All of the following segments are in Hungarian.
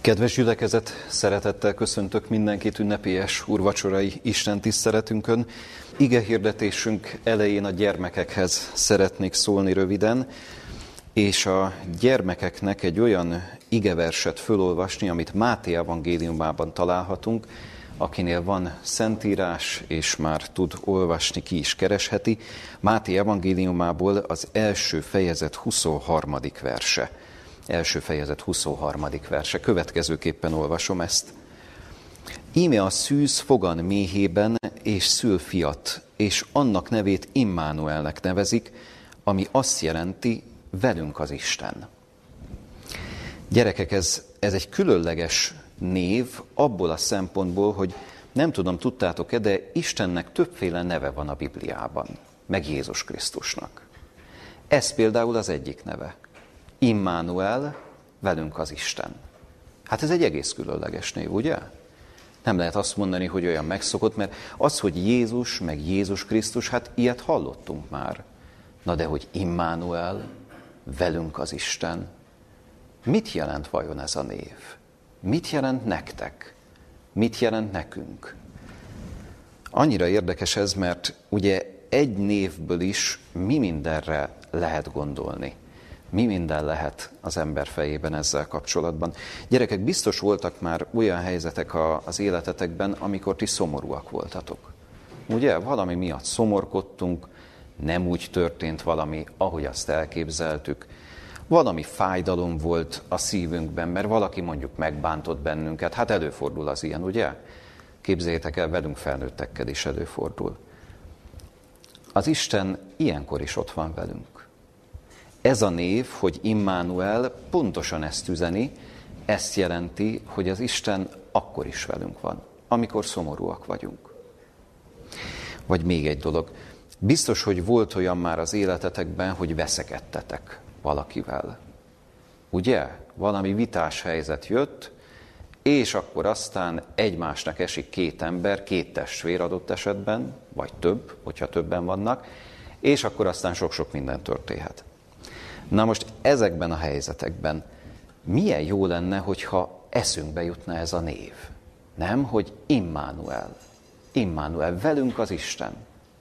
Kedves gyülekezet, szeretettel köszöntök mindenkit ünnepélyes úrvacsorai Isten tiszteletünkön. Ige hirdetésünk elején a gyermekekhez szeretnék szólni röviden, és a gyermekeknek egy olyan igeverset fölolvasni, amit Máté evangéliumában találhatunk, akinél van szentírás, és már tud olvasni, ki is keresheti. Máté evangéliumából az első fejezet 23. verse első fejezet 23. verse. Következőképpen olvasom ezt. Íme a szűz fogan méhében és szül fiat, és annak nevét Immanuelnek nevezik, ami azt jelenti, velünk az Isten. Gyerekek, ez, ez egy különleges név abból a szempontból, hogy nem tudom, tudtátok-e, de Istennek többféle neve van a Bibliában, meg Jézus Krisztusnak. Ez például az egyik neve. Immanuel, velünk az Isten. Hát ez egy egész különleges név, ugye? Nem lehet azt mondani, hogy olyan megszokott, mert az, hogy Jézus, meg Jézus Krisztus, hát ilyet hallottunk már. Na de hogy Immanuel, velünk az Isten, mit jelent vajon ez a név? Mit jelent nektek? Mit jelent nekünk? Annyira érdekes ez, mert ugye egy névből is mi mindenre lehet gondolni mi minden lehet az ember fejében ezzel kapcsolatban. Gyerekek, biztos voltak már olyan helyzetek a, az életetekben, amikor ti szomorúak voltatok. Ugye, valami miatt szomorkodtunk, nem úgy történt valami, ahogy azt elképzeltük. Valami fájdalom volt a szívünkben, mert valaki mondjuk megbántott bennünket. Hát előfordul az ilyen, ugye? Képzeljétek el, velünk felnőttekkel is előfordul. Az Isten ilyenkor is ott van velünk. Ez a név, hogy Immanuel, pontosan ezt üzeni, ezt jelenti, hogy az Isten akkor is velünk van, amikor szomorúak vagyunk. Vagy még egy dolog. Biztos, hogy volt olyan már az életetekben, hogy veszekedtetek valakivel. Ugye? Valami vitás helyzet jött, és akkor aztán egymásnak esik két ember, két testvér adott esetben, vagy több, hogyha többen vannak, és akkor aztán sok-sok minden történhet. Na most ezekben a helyzetekben milyen jó lenne, hogyha eszünkbe jutna ez a név. Nem, hogy Immanuel. Immanuel, velünk az Isten.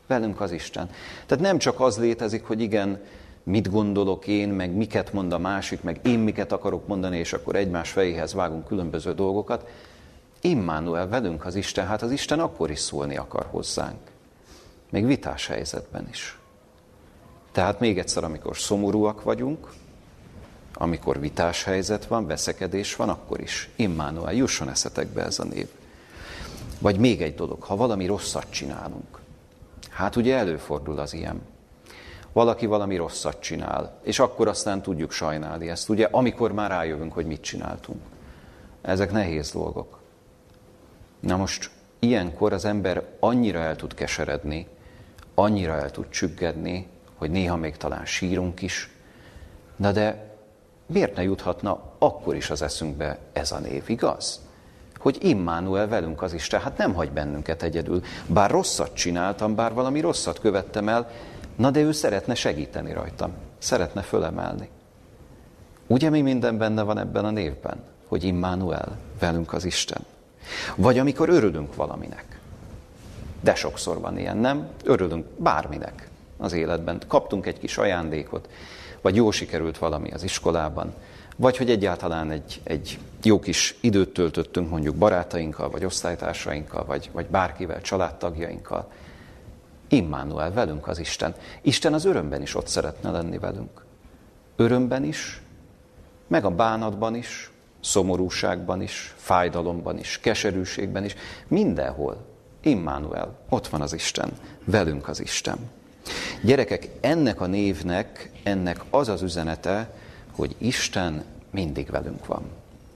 Velünk az Isten. Tehát nem csak az létezik, hogy igen, mit gondolok én, meg miket mond a másik, meg én miket akarok mondani, és akkor egymás fejéhez vágunk különböző dolgokat. Immanuel, velünk az Isten, hát az Isten akkor is szólni akar hozzánk. Még vitás helyzetben is. Tehát még egyszer, amikor szomorúak vagyunk, amikor vitás helyzet van, veszekedés van, akkor is Immanuel, jusson eszetekbe ez a név. Vagy még egy dolog, ha valami rosszat csinálunk. Hát ugye előfordul az ilyen. Valaki valami rosszat csinál, és akkor aztán tudjuk sajnálni ezt, ugye, amikor már rájövünk, hogy mit csináltunk. Ezek nehéz dolgok. Na most ilyenkor az ember annyira el tud keseredni, annyira el tud csüggedni, hogy néha még talán sírunk is, na de miért ne juthatna akkor is az eszünkbe ez a név, igaz? Hogy Immanuel velünk az Isten, hát nem hagy bennünket egyedül. Bár rosszat csináltam, bár valami rosszat követtem el, na de ő szeretne segíteni rajtam, szeretne fölemelni. Ugye mi minden benne van ebben a névben? Hogy Immanuel, velünk az Isten. Vagy amikor örülünk valaminek. De sokszor van ilyen, nem? Örülünk bárminek az életben. Kaptunk egy kis ajándékot, vagy jó sikerült valami az iskolában, vagy hogy egyáltalán egy, egy jó kis időt töltöttünk mondjuk barátainkkal, vagy osztálytársainkkal, vagy, vagy bárkivel, családtagjainkkal. Immanuel, velünk az Isten. Isten az örömben is ott szeretne lenni velünk. Örömben is, meg a bánatban is, szomorúságban is, fájdalomban is, keserűségben is, mindenhol. Immanuel, ott van az Isten, velünk az Isten. Gyerekek, ennek a névnek, ennek az az üzenete, hogy Isten mindig velünk van.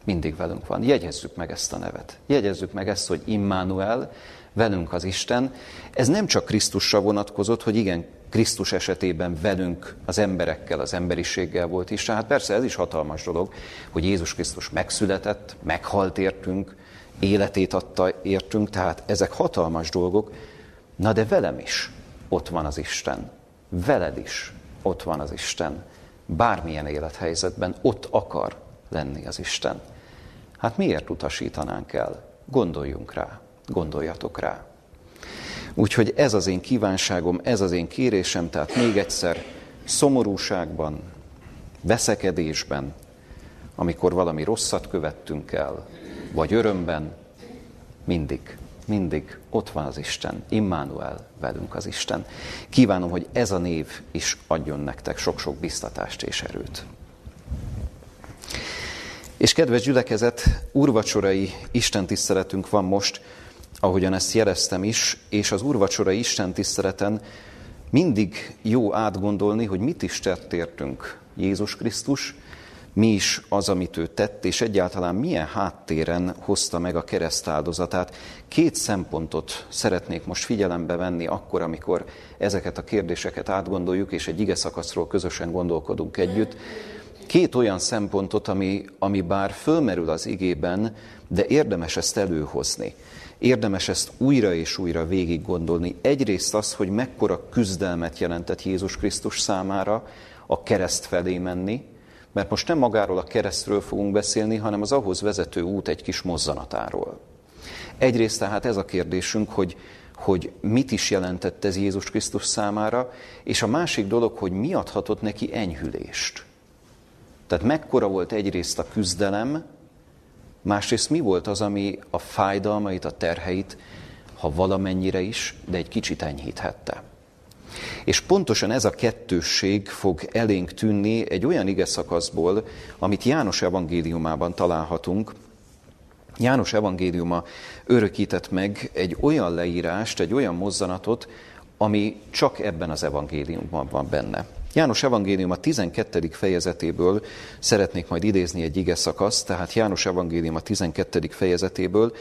Mindig velünk van. Jegyezzük meg ezt a nevet. Jegyezzük meg ezt, hogy Immanuel, velünk az Isten. Ez nem csak Krisztusra vonatkozott, hogy igen, Krisztus esetében velünk, az emberekkel, az emberiséggel volt Isten. Hát persze ez is hatalmas dolog, hogy Jézus Krisztus megszületett, meghalt értünk, életét adta értünk, tehát ezek hatalmas dolgok, na de velem is ott van az Isten. Veled is ott van az Isten. Bármilyen élethelyzetben ott akar lenni az Isten. Hát miért utasítanánk el? Gondoljunk rá, gondoljatok rá. Úgyhogy ez az én kívánságom, ez az én kérésem, tehát még egyszer, szomorúságban, veszekedésben, amikor valami rosszat követtünk el, vagy örömben, mindig, mindig ott van az Isten, Immanuel velünk az Isten. Kívánom, hogy ez a név is adjon nektek sok-sok biztatást és erőt. És kedves gyülekezet, úrvacsorai Isten tiszteletünk van most, ahogyan ezt jeleztem is, és az úrvacsorai Isten tiszteleten mindig jó átgondolni, hogy mit is tett értünk Jézus Krisztus, mi is az, amit ő tett, és egyáltalán milyen háttéren hozta meg a keresztáldozatát. Két szempontot szeretnék most figyelembe venni akkor, amikor ezeket a kérdéseket átgondoljuk, és egy ige szakaszról közösen gondolkodunk együtt. Két olyan szempontot, ami, ami bár fölmerül az igében, de érdemes ezt előhozni. Érdemes ezt újra és újra végig gondolni. Egyrészt az, hogy mekkora küzdelmet jelentett Jézus Krisztus számára a kereszt felé menni, mert most nem magáról a keresztről fogunk beszélni, hanem az ahhoz vezető út egy kis mozzanatáról. Egyrészt tehát ez a kérdésünk, hogy, hogy mit is jelentett ez Jézus Krisztus számára, és a másik dolog, hogy mi adhatott neki enyhülést. Tehát mekkora volt egyrészt a küzdelem, másrészt mi volt az, ami a fájdalmait, a terheit, ha valamennyire is, de egy kicsit enyhíthette. És pontosan ez a kettősség fog elénk tűnni egy olyan ige szakaszból, amit János evangéliumában találhatunk. János evangéliuma örökített meg egy olyan leírást, egy olyan mozzanatot, ami csak ebben az evangéliumban van benne. János evangélium a 12. fejezetéből szeretnék majd idézni egy ige szakaszt, tehát János evangélium a 12. fejezetéből,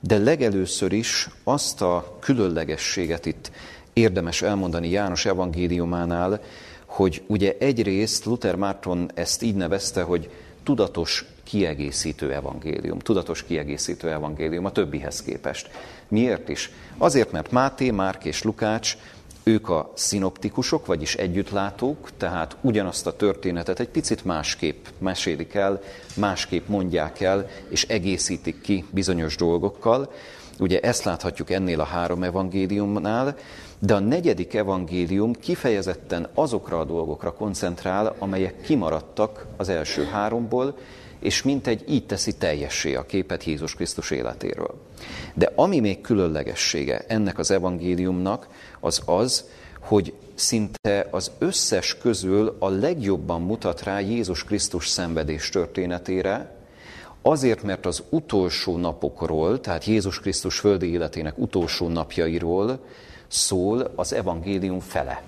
de legelőször is azt a különlegességet itt érdemes elmondani János evangéliumánál, hogy ugye egyrészt Luther Márton ezt így nevezte, hogy tudatos kiegészítő evangélium, tudatos kiegészítő evangélium a többihez képest. Miért is? Azért, mert Máté, Márk és Lukács, ők a szinoptikusok, vagyis együttlátók, tehát ugyanazt a történetet egy picit másképp mesélik el, másképp mondják el, és egészítik ki bizonyos dolgokkal. Ugye ezt láthatjuk ennél a három evangéliumnál, de a negyedik evangélium kifejezetten azokra a dolgokra koncentrál, amelyek kimaradtak az első háromból, és mintegy így teszi teljessé a képet Jézus Krisztus életéről. De ami még különlegessége ennek az evangéliumnak, az az, hogy szinte az összes közül a legjobban mutat rá Jézus Krisztus szenvedés történetére, azért, mert az utolsó napokról, tehát Jézus Krisztus földi életének utolsó napjairól szól az evangélium fele.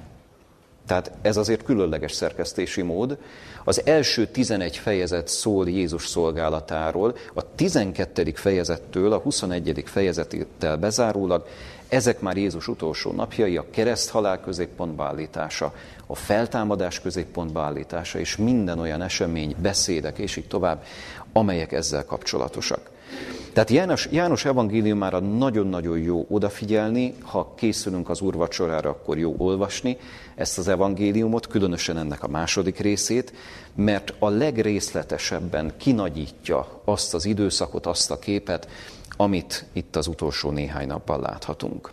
Tehát ez azért különleges szerkesztési mód. Az első 11 fejezet szól Jézus szolgálatáról, a 12. fejezettől a 21. fejezetétel bezárólag ezek már Jézus utolsó napjai, a kereszthalál középpontba állítása, a feltámadás középpontba állítása, és minden olyan esemény, beszédek, és így tovább, amelyek ezzel kapcsolatosak. Tehát János, János evangéliumára nagyon-nagyon jó odafigyelni, ha készülünk az úrvacsorára, akkor jó olvasni ezt az evangéliumot, különösen ennek a második részét, mert a legrészletesebben kinagyítja azt az időszakot, azt a képet, amit itt az utolsó néhány napban láthatunk.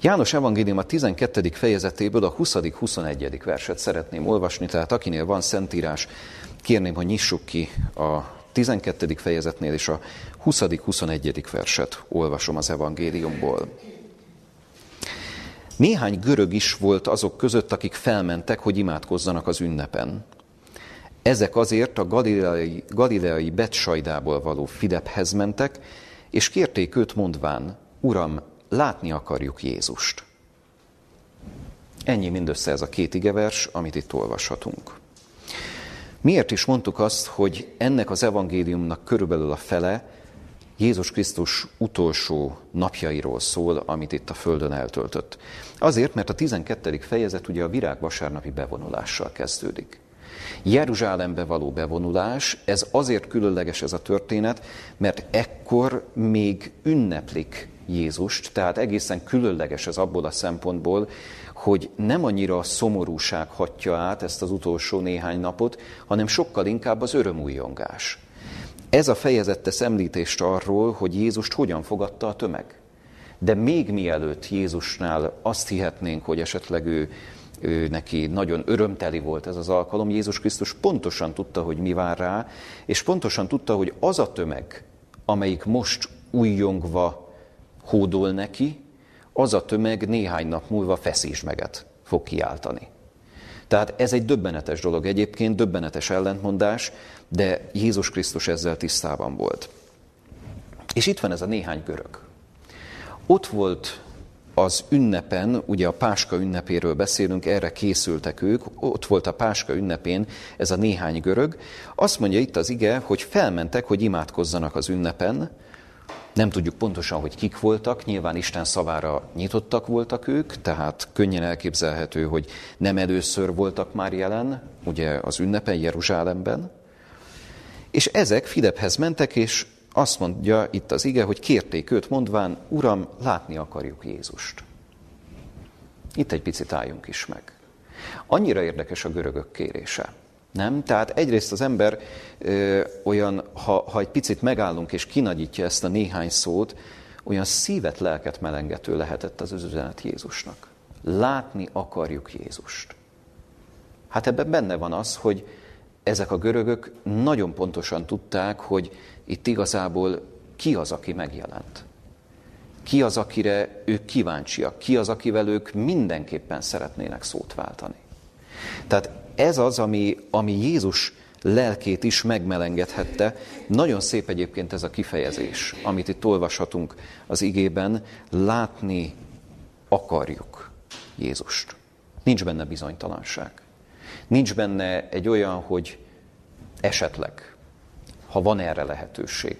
János evangélium a 12. fejezetéből a 20.-21. verset szeretném olvasni, tehát akinél van szentírás, kérném, hogy nyissuk ki a 12. fejezetnél és a 20.-21. verset olvasom az evangéliumból. Néhány görög is volt azok között, akik felmentek, hogy imádkozzanak az ünnepen. Ezek azért a galileai, galileai Betsajdából való Fidephez mentek, és kérték őt mondván, Uram, látni akarjuk Jézust. Ennyi mindössze ez a két igevers, amit itt olvashatunk. Miért is mondtuk azt, hogy ennek az evangéliumnak körülbelül a fele Jézus Krisztus utolsó napjairól szól, amit itt a Földön eltöltött. Azért, mert a 12. fejezet ugye a virágvasárnapi bevonulással kezdődik. Jeruzsálembe való bevonulás, ez azért különleges ez a történet, mert ekkor még ünneplik Jézust, tehát egészen különleges ez abból a szempontból, hogy nem annyira a szomorúság hatja át ezt az utolsó néhány napot, hanem sokkal inkább az örömújongás. Ez a fejezet tesz említést arról, hogy Jézust hogyan fogadta a tömeg. De még mielőtt Jézusnál azt hihetnénk, hogy esetleg ő, ő neki nagyon örömteli volt ez az alkalom, Jézus Krisztus pontosan tudta, hogy mi vár rá, és pontosan tudta, hogy az a tömeg, amelyik most újjongva hódol neki, az a tömeg néhány nap múlva feszítsmeget fog kiáltani. Tehát ez egy döbbenetes dolog egyébként, döbbenetes ellentmondás, de Jézus Krisztus ezzel tisztában volt. És itt van ez a néhány görög. Ott volt az ünnepen, ugye a Páska ünnepéről beszélünk, erre készültek ők, ott volt a Páska ünnepén ez a néhány görög. Azt mondja itt az ige, hogy felmentek, hogy imádkozzanak az ünnepen, nem tudjuk pontosan, hogy kik voltak, nyilván Isten szavára nyitottak voltak ők, tehát könnyen elképzelhető, hogy nem először voltak már jelen, ugye az ünnepen Jeruzsálemben. És ezek Filiphez mentek, és azt mondja itt az ige, hogy kérték őt mondván, Uram, látni akarjuk Jézust. Itt egy picit álljunk is meg. Annyira érdekes a görögök kérése. Nem? Tehát egyrészt az ember ö, olyan, ha, ha egy picit megállunk és kinagyítja ezt a néhány szót, olyan szívet, lelket melengető lehetett az üzenet Jézusnak. Látni akarjuk Jézust. Hát ebben benne van az, hogy ezek a görögök nagyon pontosan tudták, hogy itt igazából ki az, aki megjelent. Ki az, akire ők kíváncsiak, ki az, akivel ők mindenképpen szeretnének szót váltani. Tehát ez az, ami, ami Jézus lelkét is megmelengethette. Nagyon szép egyébként ez a kifejezés, amit itt olvashatunk az igében, látni akarjuk Jézust. Nincs benne bizonytalanság. Nincs benne egy olyan, hogy esetleg, ha van erre lehetőség,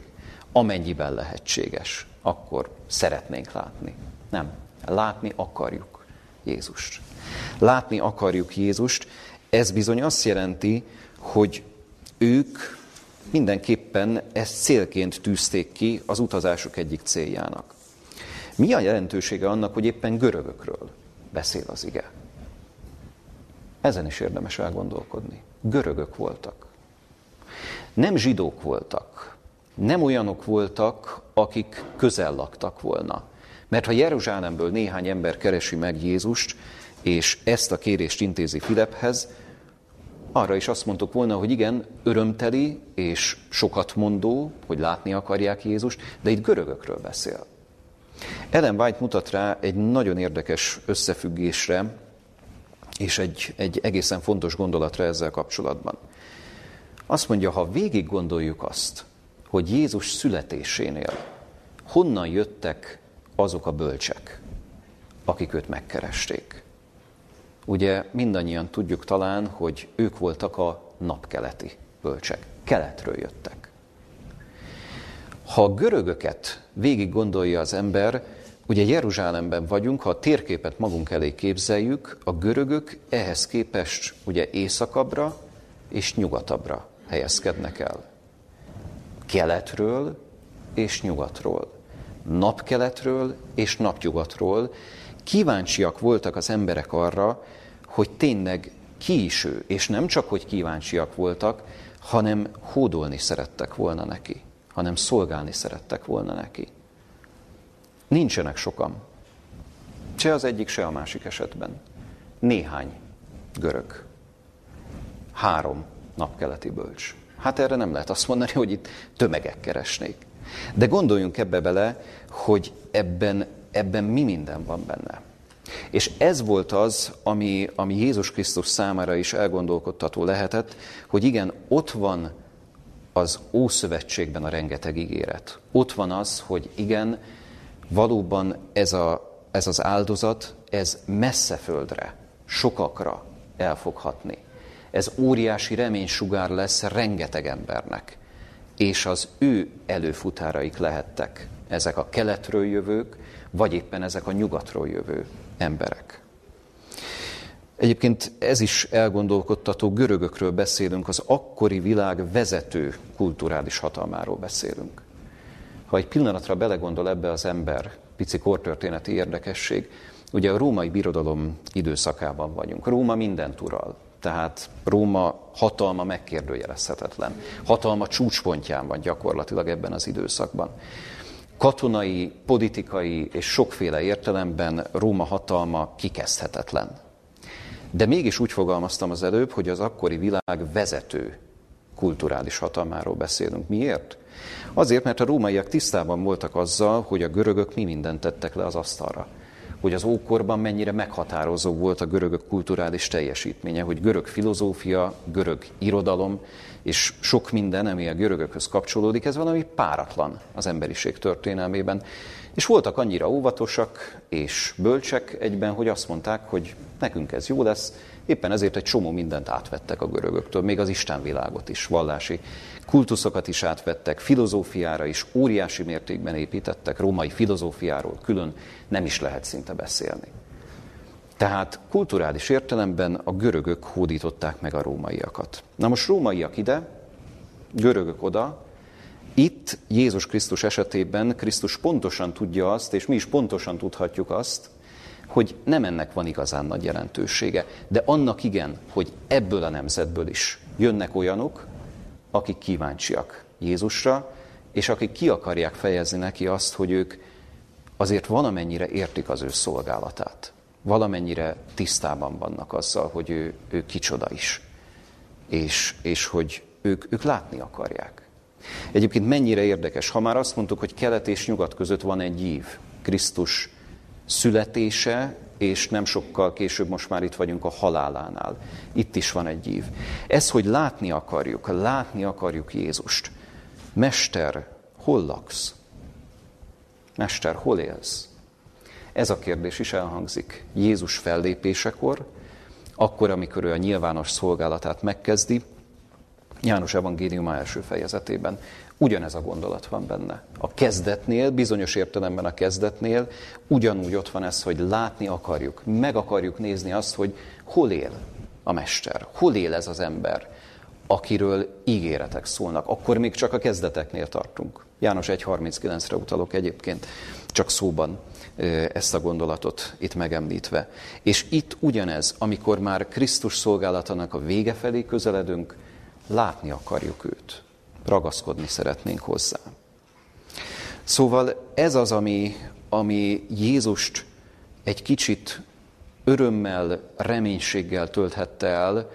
amennyiben lehetséges, akkor szeretnénk látni. Nem. Látni akarjuk Jézust. Látni akarjuk Jézust, ez bizony azt jelenti, hogy ők mindenképpen ezt célként tűzték ki az utazásuk egyik céljának. Mi a jelentősége annak, hogy éppen görögökről beszél az ige? Ezen is érdemes elgondolkodni. Görögök voltak. Nem zsidók voltak. Nem olyanok voltak, akik közel laktak volna. Mert ha Jeruzsálemből néhány ember keresi meg Jézust, és ezt a kérést intézi Filephez, arra is azt mondtuk volna, hogy igen, örömteli és sokat mondó, hogy látni akarják Jézust, de itt görögökről beszél. Ellen White mutat rá egy nagyon érdekes összefüggésre, és egy, egy egészen fontos gondolatra ezzel kapcsolatban. Azt mondja, ha végig gondoljuk azt, hogy Jézus születésénél honnan jöttek azok a bölcsek, akik őt megkeresték. Ugye mindannyian tudjuk talán, hogy ők voltak a napkeleti bölcsek. Keletről jöttek. Ha a görögöket végig gondolja az ember, ugye Jeruzsálemben vagyunk, ha a térképet magunk elé képzeljük, a görögök ehhez képest ugye északabbra és nyugatabbra helyezkednek el. Keletről és nyugatról. Napkeletről és napnyugatról kíváncsiak voltak az emberek arra, hogy tényleg ki is ő, és nem csak, hogy kíváncsiak voltak, hanem hódolni szerettek volna neki, hanem szolgálni szerettek volna neki. Nincsenek sokan. Se az egyik, se a másik esetben. Néhány görög. Három napkeleti bölcs. Hát erre nem lehet azt mondani, hogy itt tömegek keresnék. De gondoljunk ebbe bele, hogy ebben, ebben mi minden van benne. És ez volt az, ami, ami Jézus Krisztus számára is elgondolkodtató lehetett, hogy igen, ott van az Ószövetségben a rengeteg ígéret. Ott van az, hogy igen, valóban ez, a, ez az áldozat, ez messze földre, sokakra el fog hatni. Ez óriási reménysugár lesz rengeteg embernek, és az ő előfutáraik lehettek ezek a keletről jövők, vagy éppen ezek a nyugatról jövő emberek. Egyébként ez is elgondolkodtató, görögökről beszélünk, az akkori világ vezető kulturális hatalmáról beszélünk. Ha egy pillanatra belegondol ebbe az ember, pici kortörténeti érdekesség, ugye a római birodalom időszakában vagyunk. Róma mindent ural. Tehát Róma hatalma megkérdőjelezhetetlen. Hatalma csúcspontján van gyakorlatilag ebben az időszakban. Katonai, politikai és sokféle értelemben Róma hatalma kikezdhetetlen. De mégis úgy fogalmaztam az előbb, hogy az akkori világ vezető kulturális hatalmáról beszélünk. Miért? Azért, mert a rómaiak tisztában voltak azzal, hogy a görögök mi mindent tettek le az asztalra. Hogy az ókorban mennyire meghatározó volt a görögök kulturális teljesítménye, hogy görög filozófia, görög irodalom, és sok minden, ami a görögökhöz kapcsolódik, ez valami páratlan az emberiség történelmében. És voltak annyira óvatosak és bölcsek egyben, hogy azt mondták, hogy nekünk ez jó lesz, éppen ezért egy csomó mindent átvettek a görögöktől, még az Istenvilágot is, vallási kultuszokat is átvettek, filozófiára is óriási mértékben építettek, római filozófiáról külön nem is lehet szinte beszélni. Tehát kulturális értelemben a görögök hódították meg a rómaiakat. Na most rómaiak ide, görögök oda, itt Jézus Krisztus esetében Krisztus pontosan tudja azt, és mi is pontosan tudhatjuk azt, hogy nem ennek van igazán nagy jelentősége, de annak igen, hogy ebből a nemzetből is jönnek olyanok, akik kíváncsiak Jézusra, és akik ki akarják fejezni neki azt, hogy ők azért valamennyire értik az ő szolgálatát. Valamennyire tisztában vannak azzal, hogy ő, ő kicsoda is. És, és hogy ők, ők látni akarják. Egyébként mennyire érdekes, ha már azt mondtuk, hogy kelet és nyugat között van egy ív, Krisztus születése, és nem sokkal később most már itt vagyunk a halálánál. Itt is van egy ív. Ez, hogy látni akarjuk, látni akarjuk Jézust. Mester, hol laksz? Mester, hol élsz? Ez a kérdés is elhangzik Jézus fellépésekor, akkor, amikor ő a nyilvános szolgálatát megkezdi, János evangélium első fejezetében. Ugyanez a gondolat van benne. A kezdetnél, bizonyos értelemben a kezdetnél ugyanúgy ott van ez, hogy látni akarjuk, meg akarjuk nézni azt, hogy hol él a Mester, hol él ez az ember, akiről ígéretek szólnak. Akkor még csak a kezdeteknél tartunk. János 1.39-re utalok egyébként, csak szóban ezt a gondolatot itt megemlítve. És itt ugyanez, amikor már Krisztus szolgálatának a vége felé közeledünk, látni akarjuk őt, ragaszkodni szeretnénk hozzá. Szóval ez az, ami, ami Jézust egy kicsit örömmel, reménységgel tölthette el,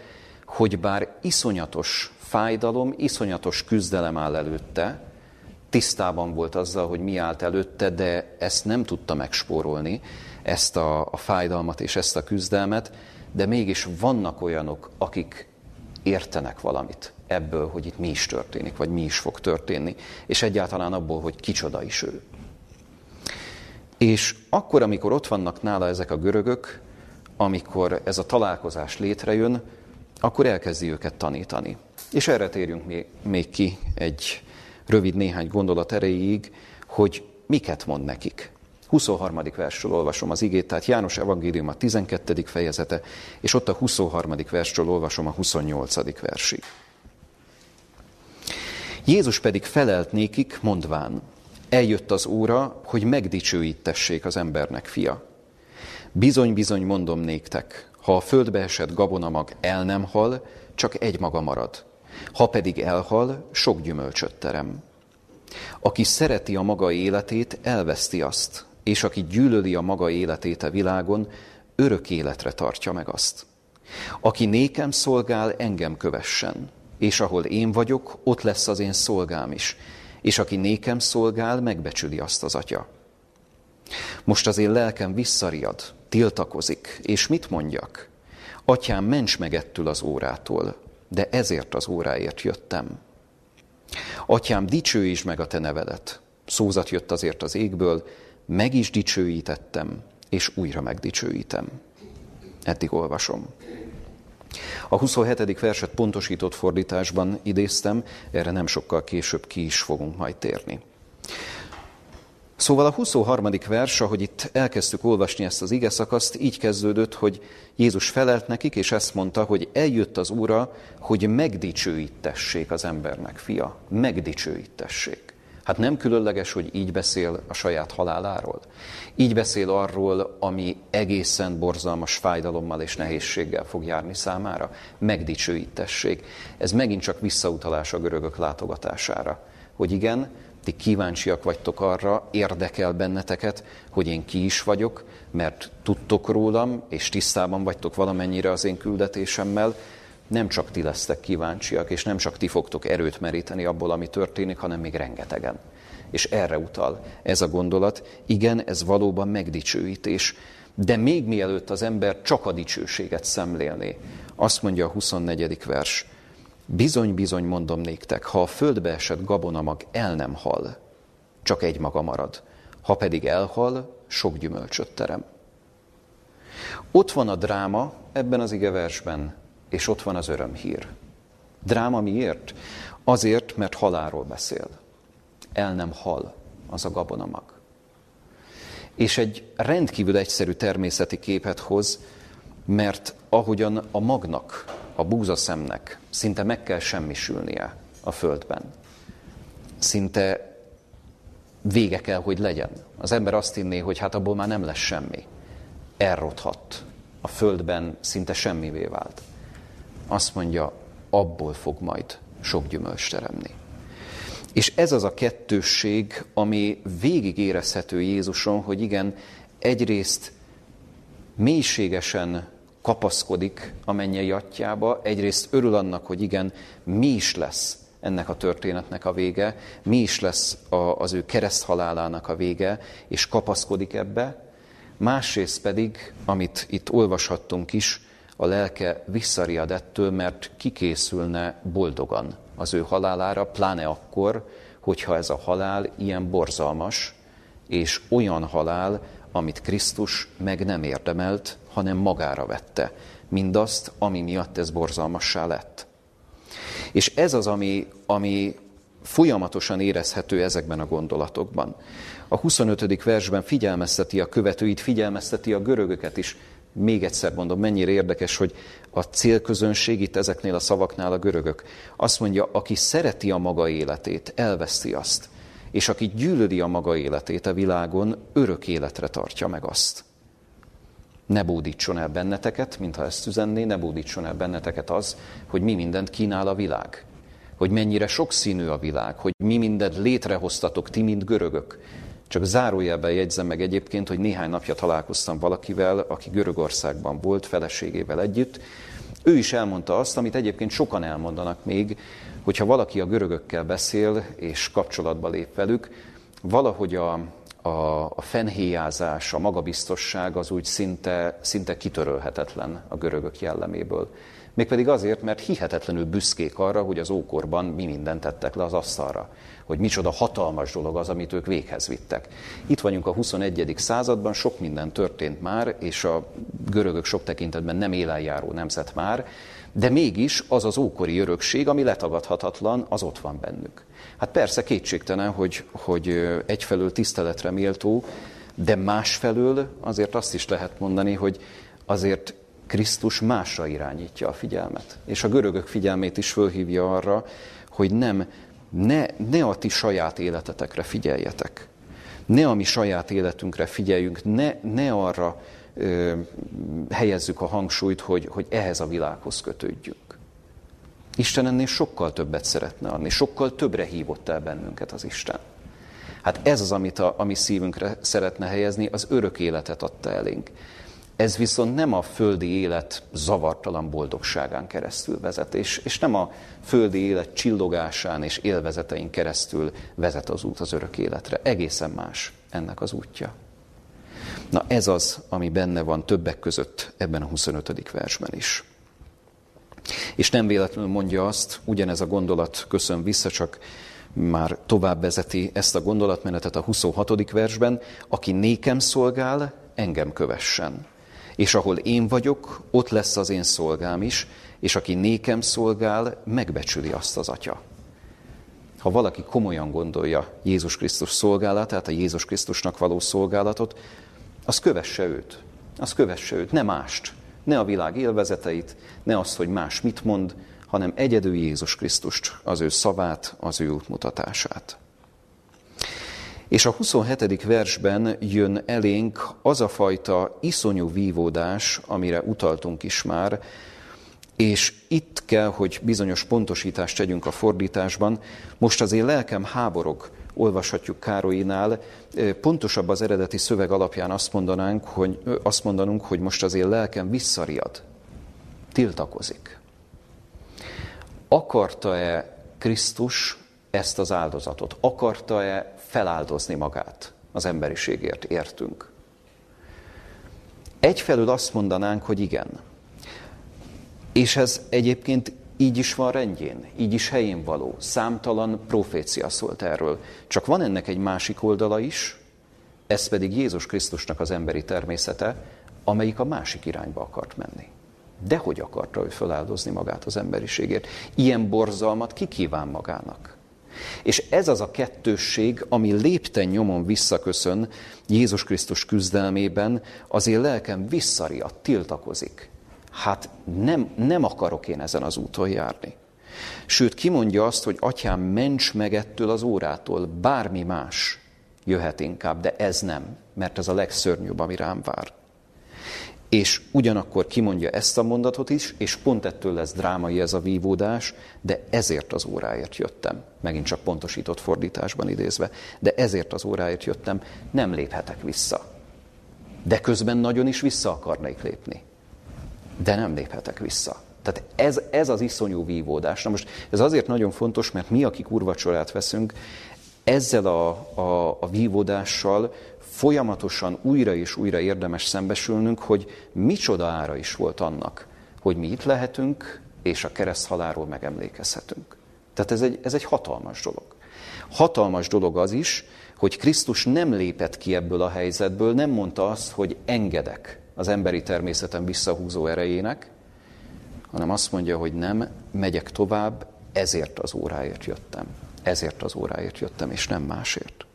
hogy bár iszonyatos fájdalom, iszonyatos küzdelem áll előtte, tisztában volt azzal, hogy mi állt előtte, de ezt nem tudta megspórolni, ezt a, a fájdalmat és ezt a küzdelmet, de mégis vannak olyanok, akik értenek valamit ebből, hogy itt mi is történik, vagy mi is fog történni, és egyáltalán abból, hogy kicsoda is ő. És akkor, amikor ott vannak nála ezek a görögök, amikor ez a találkozás létrejön, akkor elkezdi őket tanítani. És erre térjünk még ki egy rövid néhány gondolat erejéig, hogy miket mond nekik. 23. versről olvasom az igét, tehát János evangélium a 12. fejezete, és ott a 23. versről olvasom a 28. versig. Jézus pedig felelt nékik, mondván, eljött az óra, hogy megdicsőítessék az embernek fia. Bizony-bizony mondom néktek, ha a földbe esett gabonamag el nem hal, csak egy maga marad. Ha pedig elhal, sok gyümölcsöt terem. Aki szereti a maga életét, elveszti azt, és aki gyűlöli a maga életét a világon, örök életre tartja meg azt. Aki nékem szolgál, engem kövessen, és ahol én vagyok, ott lesz az én szolgám is, és aki nékem szolgál, megbecsüli azt az atya. Most az én lelkem visszariad, tiltakozik, és mit mondjak? Atyám, ments meg ettől az órától, de ezért az óráért jöttem. Atyám, dicsőíts meg a te nevedet. Szózat jött azért az égből, meg is dicsőítettem, és újra megdicsőítem. Eddig olvasom. A 27. verset pontosított fordításban idéztem, erre nem sokkal később ki is fogunk majd térni. Szóval a 23. vers, ahogy itt elkezdtük olvasni ezt az ige szakaszt, így kezdődött, hogy Jézus felelt nekik, és ezt mondta, hogy eljött az Úra, hogy megdicsőítessék az embernek fia. Megdicsőítessék. Hát nem különleges, hogy így beszél a saját haláláról. Így beszél arról, ami egészen borzalmas fájdalommal és nehézséggel fog járni számára. Megdicsőítessék. Ez megint csak visszautalás a görögök látogatására. Hogy igen, ti kíváncsiak vagytok arra, érdekel benneteket, hogy én ki is vagyok, mert tudtok rólam, és tisztában vagytok valamennyire az én küldetésemmel, nem csak ti lesztek kíváncsiak, és nem csak ti fogtok erőt meríteni abból, ami történik, hanem még rengetegen. És erre utal ez a gondolat. Igen, ez valóban megdicsőítés, de még mielőtt az ember csak a dicsőséget szemlélné, azt mondja a 24. vers, bizony, bizony mondom néktek, ha a földbe esett gabonamag el nem hal, csak egy maga marad, ha pedig elhal, sok gyümölcsöt terem. Ott van a dráma ebben az igeversben, és ott van az örömhír. Dráma miért? Azért, mert halálról beszél. El nem hal az a gabonamag. És egy rendkívül egyszerű természeti képet hoz, mert ahogyan a magnak, a búzaszemnek szinte meg kell semmisülnie a földben. Szinte vége kell, hogy legyen. Az ember azt hinné, hogy hát abból már nem lesz semmi. Elrothat. A földben szinte semmivé vált azt mondja, abból fog majd sok gyümölcs teremni. És ez az a kettősség, ami végig érezhető Jézuson, hogy igen, egyrészt mélységesen kapaszkodik a mennyei atyába, egyrészt örül annak, hogy igen, mi is lesz ennek a történetnek a vége, mi is lesz az ő kereszthalálának a vége, és kapaszkodik ebbe, másrészt pedig, amit itt olvashattunk is, a lelke visszariad ettől, mert kikészülne boldogan az ő halálára, pláne akkor, hogyha ez a halál ilyen borzalmas, és olyan halál, amit Krisztus meg nem érdemelt, hanem magára vette. Mindazt, ami miatt ez borzalmassá lett. És ez az, ami, ami folyamatosan érezhető ezekben a gondolatokban. A 25. versben figyelmezteti a követőit, figyelmezteti a görögöket is, még egyszer mondom, mennyire érdekes, hogy a célközönség itt ezeknél a szavaknál a görögök. Azt mondja, aki szereti a maga életét, elveszti azt. És aki gyűlöli a maga életét a világon, örök életre tartja meg azt. Ne bódítson el benneteket, mintha ezt üzenné, ne bódítson el benneteket az, hogy mi mindent kínál a világ. Hogy mennyire sokszínű a világ, hogy mi mindent létrehoztatok ti, mint görögök, csak zárójelben jegyzem meg egyébként, hogy néhány napja találkoztam valakivel, aki Görögországban volt, feleségével együtt. Ő is elmondta azt, amit egyébként sokan elmondanak még, hogyha valaki a görögökkel beszél és kapcsolatba lép velük, valahogy a, a, a fenhéjázás, a magabiztosság az úgy szinte, szinte kitörölhetetlen a görögök jelleméből. Mégpedig azért, mert hihetetlenül büszkék arra, hogy az ókorban mi mindent tettek le az asztalra hogy micsoda hatalmas dolog az, amit ők véghez vittek. Itt vagyunk a 21. században, sok minden történt már, és a görögök sok tekintetben nem élenjáró nemzet már, de mégis az az ókori örökség, ami letagadhatatlan, az ott van bennük. Hát persze kétségtelen, hogy, hogy egyfelől tiszteletre méltó, de másfelől azért azt is lehet mondani, hogy azért Krisztus másra irányítja a figyelmet. És a görögök figyelmét is fölhívja arra, hogy nem ne, ne a ti saját életetekre figyeljetek. Ne a mi saját életünkre figyeljünk, ne, ne arra ö, helyezzük a hangsúlyt, hogy, hogy ehhez a világhoz kötődjünk. Isten ennél sokkal többet szeretne adni, sokkal többre hívott el bennünket az Isten. Hát ez az, amit a, a mi szívünkre szeretne helyezni, az örök életet adta elénk. Ez viszont nem a földi élet zavartalan boldogságán keresztül vezet, és, és nem a földi élet csillogásán és élvezetein keresztül vezet az út az örök életre. Egészen más ennek az útja. Na ez az, ami benne van többek között ebben a 25. versben is. És nem véletlenül mondja azt, ugyanez a gondolat köszön vissza, csak már tovább vezeti ezt a gondolatmenetet a 26. versben, aki nékem szolgál, engem kövessen. És ahol én vagyok, ott lesz az én szolgám is, és aki nékem szolgál, megbecsüli azt az atya. Ha valaki komolyan gondolja Jézus Krisztus szolgálatát, a Jézus Krisztusnak való szolgálatot, az kövesse őt. Az kövesse őt, ne mást. Ne a világ élvezeteit, ne azt, hogy más mit mond, hanem egyedül Jézus Krisztust, az ő szavát, az ő útmutatását. És a 27. versben jön elénk az a fajta iszonyú vívódás, amire utaltunk is már, és itt kell, hogy bizonyos pontosítást tegyünk a fordításban. Most az én lelkem háborog, olvashatjuk Károlyinál. Pontosabb az eredeti szöveg alapján azt, mondanánk, hogy, azt mondanunk, hogy most az én lelkem visszariad, tiltakozik. Akarta-e Krisztus ezt az áldozatot? Akarta-e feláldozni magát az emberiségért? Értünk. Egyfelől azt mondanánk, hogy igen. És ez egyébként így is van rendjén, így is helyén való. Számtalan profécia szólt erről. Csak van ennek egy másik oldala is, ez pedig Jézus Krisztusnak az emberi természete, amelyik a másik irányba akart menni. De hogy akarta ő feláldozni magát az emberiségért? Ilyen borzalmat ki kíván magának? És ez az a kettősség, ami lépten nyomon visszaköszön Jézus Krisztus küzdelmében, az én lelkem visszariad, tiltakozik. Hát nem, nem akarok én ezen az úton járni. Sőt, kimondja azt, hogy atyám, ments meg ettől az órától, bármi más jöhet inkább, de ez nem, mert ez a legszörnyűbb, ami rám vár. És ugyanakkor kimondja ezt a mondatot is, és pont ettől lesz drámai ez a vívódás, de ezért az óráért jöttem. Megint csak pontosított fordításban idézve. De ezért az óráért jöttem, nem léphetek vissza. De közben nagyon is vissza akarnék lépni de nem léphetek vissza. Tehát ez, ez az iszonyú vívódás. Na most ez azért nagyon fontos, mert mi, akik urvacsorát veszünk, ezzel a, a, a vívódással folyamatosan újra és újra érdemes szembesülnünk, hogy micsoda ára is volt annak, hogy mi itt lehetünk, és a kereszthaláról megemlékezhetünk. Tehát ez egy, ez egy hatalmas dolog. Hatalmas dolog az is, hogy Krisztus nem lépett ki ebből a helyzetből, nem mondta azt, hogy engedek az emberi természetem visszahúzó erejének, hanem azt mondja, hogy nem, megyek tovább, ezért az óráért jöttem. Ezért az óráért jöttem, és nem másért.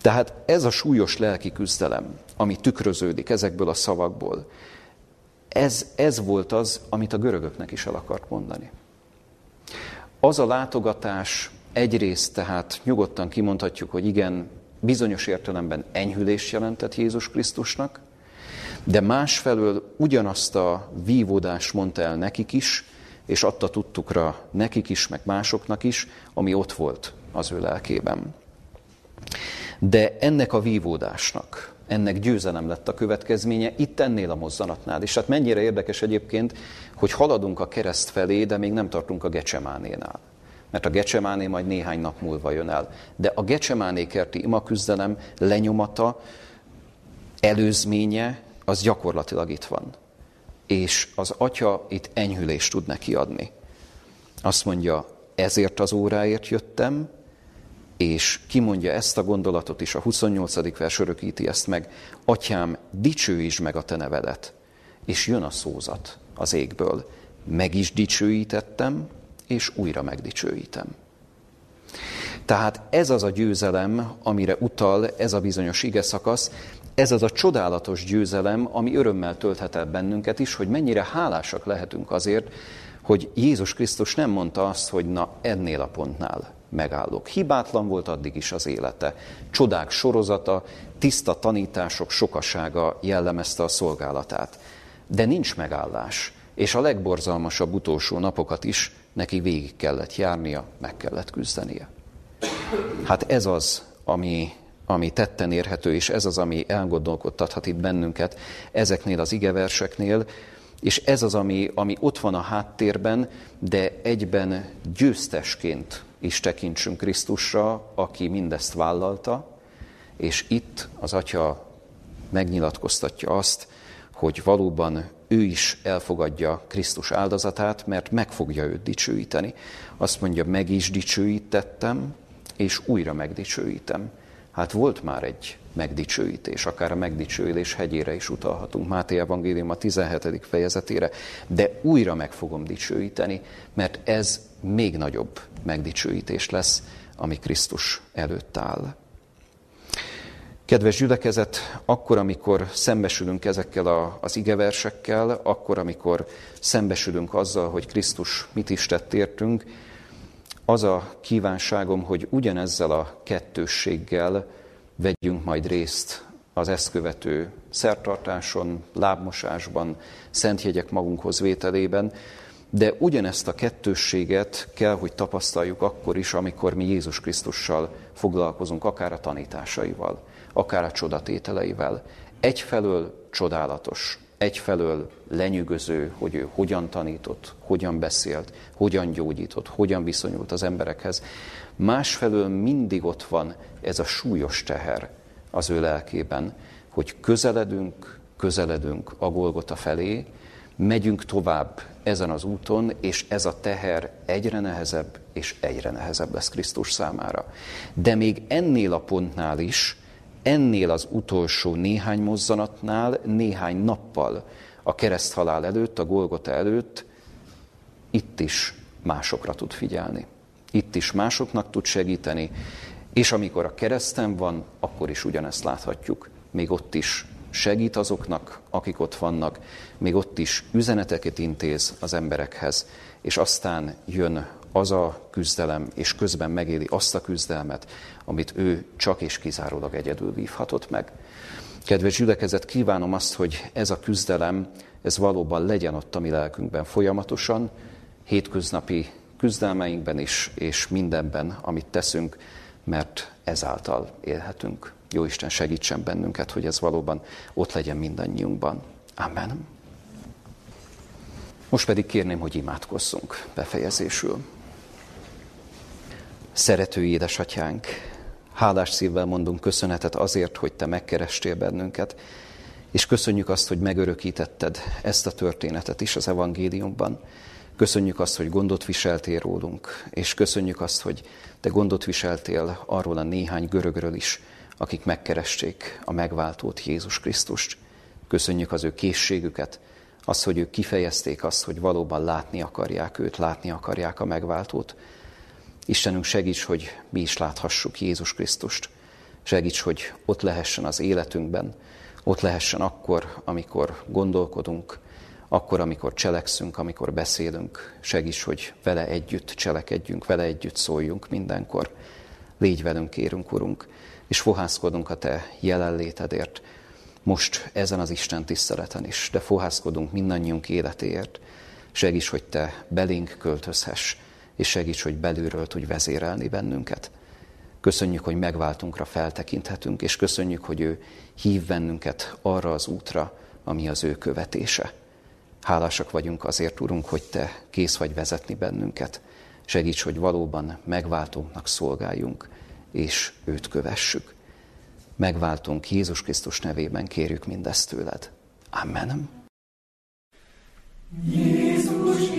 Tehát ez a súlyos lelki küzdelem, ami tükröződik ezekből a szavakból, ez, ez volt az, amit a görögöknek is el akart mondani. Az a látogatás egyrészt tehát nyugodtan kimondhatjuk, hogy igen, bizonyos értelemben enyhülést jelentett Jézus Krisztusnak, de másfelől ugyanazt a vívódást mondta el nekik is, és adta tudtukra nekik is, meg másoknak is, ami ott volt az ő lelkében. De ennek a vívódásnak, ennek győzelem lett a következménye itt ennél a mozzanatnál. És hát mennyire érdekes egyébként, hogy haladunk a kereszt felé, de még nem tartunk a Gecsemánénál. Mert a Gecsemáné majd néhány nap múlva jön el. De a Gecsemáné kerti imaküzdelem lenyomata, előzménye az gyakorlatilag itt van. És az atya itt enyhülést tud neki adni. Azt mondja, ezért az óráért jöttem, és kimondja ezt a gondolatot is, a 28. vers örökíti ezt meg, Atyám, dicsőítsd meg a te nevedet. És jön a szózat az égből. Meg is dicsőítettem, és újra megdicsőítem. Tehát ez az a győzelem, amire utal ez a bizonyos ige szakasz, ez az a csodálatos győzelem, ami örömmel tölthet el bennünket is, hogy mennyire hálásak lehetünk azért, hogy Jézus Krisztus nem mondta azt, hogy na ennél a pontnál megállok. Hibátlan volt addig is az élete. Csodák sorozata, tiszta tanítások sokasága jellemezte a szolgálatát. De nincs megállás, és a legborzalmasabb utolsó napokat is neki végig kellett járnia, meg kellett küzdenie. Hát ez az, ami ami tetten érhető, és ez az, ami elgondolkodtathat itt bennünket ezeknél az igeverseknél, és ez az, ami, ami ott van a háttérben, de egyben győztesként is tekintsünk Krisztusra, aki mindezt vállalta, és itt az Atya megnyilatkoztatja azt, hogy valóban ő is elfogadja Krisztus áldozatát, mert meg fogja őt dicsőíteni. Azt mondja, meg is dicsőítettem, és újra megdicsőítem. Hát volt már egy megdicsőítés, akár a megdicsőülés hegyére is utalhatunk, Máté Evangélium a 17. fejezetére, de újra meg fogom dicsőíteni, mert ez még nagyobb megdicsőítés lesz, ami Krisztus előtt áll. Kedves gyülekezet, akkor, amikor szembesülünk ezekkel a, az igeversekkel, akkor, amikor szembesülünk azzal, hogy Krisztus mit is tett értünk, az a kívánságom, hogy ugyanezzel a kettősséggel vegyünk majd részt az ezt követő szertartáson, lábmosásban, szentjegyek magunkhoz vételében, de ugyanezt a kettősséget kell, hogy tapasztaljuk akkor is, amikor mi Jézus Krisztussal foglalkozunk, akár a tanításaival, akár a csodatételeivel. Egyfelől csodálatos, egyfelől lenyűgöző, hogy ő hogyan tanított, hogyan beszélt, hogyan gyógyított, hogyan viszonyult az emberekhez. Másfelől mindig ott van ez a súlyos teher az ő lelkében, hogy közeledünk, közeledünk a Golgota felé, megyünk tovább ezen az úton, és ez a teher egyre nehezebb és egyre nehezebb lesz Krisztus számára. De még ennél a pontnál is, ennél az utolsó néhány mozzanatnál, néhány nappal a kereszthalál előtt, a Golgota előtt, itt is másokra tud figyelni. Itt is másoknak tud segíteni, és amikor a kereszten van, akkor is ugyanezt láthatjuk. Még ott is segít azoknak, akik ott vannak, még ott is üzeneteket intéz az emberekhez, és aztán jön az a küzdelem, és közben megéli azt a küzdelmet, amit ő csak és kizárólag egyedül vívhatott meg. Kedves gyülekezet, kívánom azt, hogy ez a küzdelem, ez valóban legyen ott a mi lelkünkben folyamatosan, hétköznapi küzdelmeinkben is, és mindenben, amit teszünk, mert ezáltal élhetünk. Jó Isten segítsen bennünket, hogy ez valóban ott legyen mindannyiunkban. Amen. Most pedig kérném, hogy imádkozzunk befejezésül. Szerető édesatyánk, hálás szívvel mondunk köszönetet azért, hogy Te megkerestél bennünket, és köszönjük azt, hogy megörökítetted ezt a történetet is az evangéliumban. Köszönjük azt, hogy gondot viseltél rólunk, és köszönjük azt, hogy Te gondot viseltél arról a néhány görögről is, akik megkeresték a megváltót Jézus Krisztust. Köszönjük az ő készségüket, az, hogy ők kifejezték azt, hogy valóban látni akarják őt, látni akarják a megváltót. Istenünk segíts, hogy mi is láthassuk Jézus Krisztust. Segíts, hogy ott lehessen az életünkben, ott lehessen akkor, amikor gondolkodunk, akkor, amikor cselekszünk, amikor beszélünk. Segíts, hogy vele együtt cselekedjünk, vele együtt szóljunk mindenkor. Légy velünk, kérünk, Urunk, és fohászkodunk a Te jelenlétedért, most ezen az Isten tiszteleten is, de fohászkodunk mindannyiunk életéért. Segíts, hogy Te belénk költözhess, és segíts, hogy belülről tudj vezérelni bennünket. Köszönjük, hogy megváltunkra feltekinthetünk, és köszönjük, hogy ő hív bennünket arra az útra, ami az ő követése. Hálásak vagyunk azért, Urunk, hogy Te kész vagy vezetni bennünket. Segíts, hogy valóban megváltónknak szolgáljunk, és őt kövessük. Megváltunk Jézus Krisztus nevében kérjük mindezt tőled. Amen. Jézus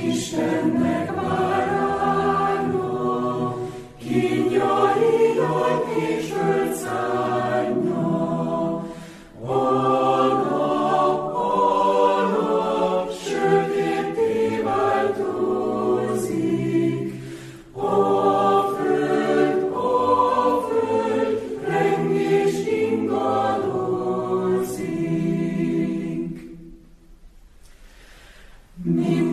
Amen.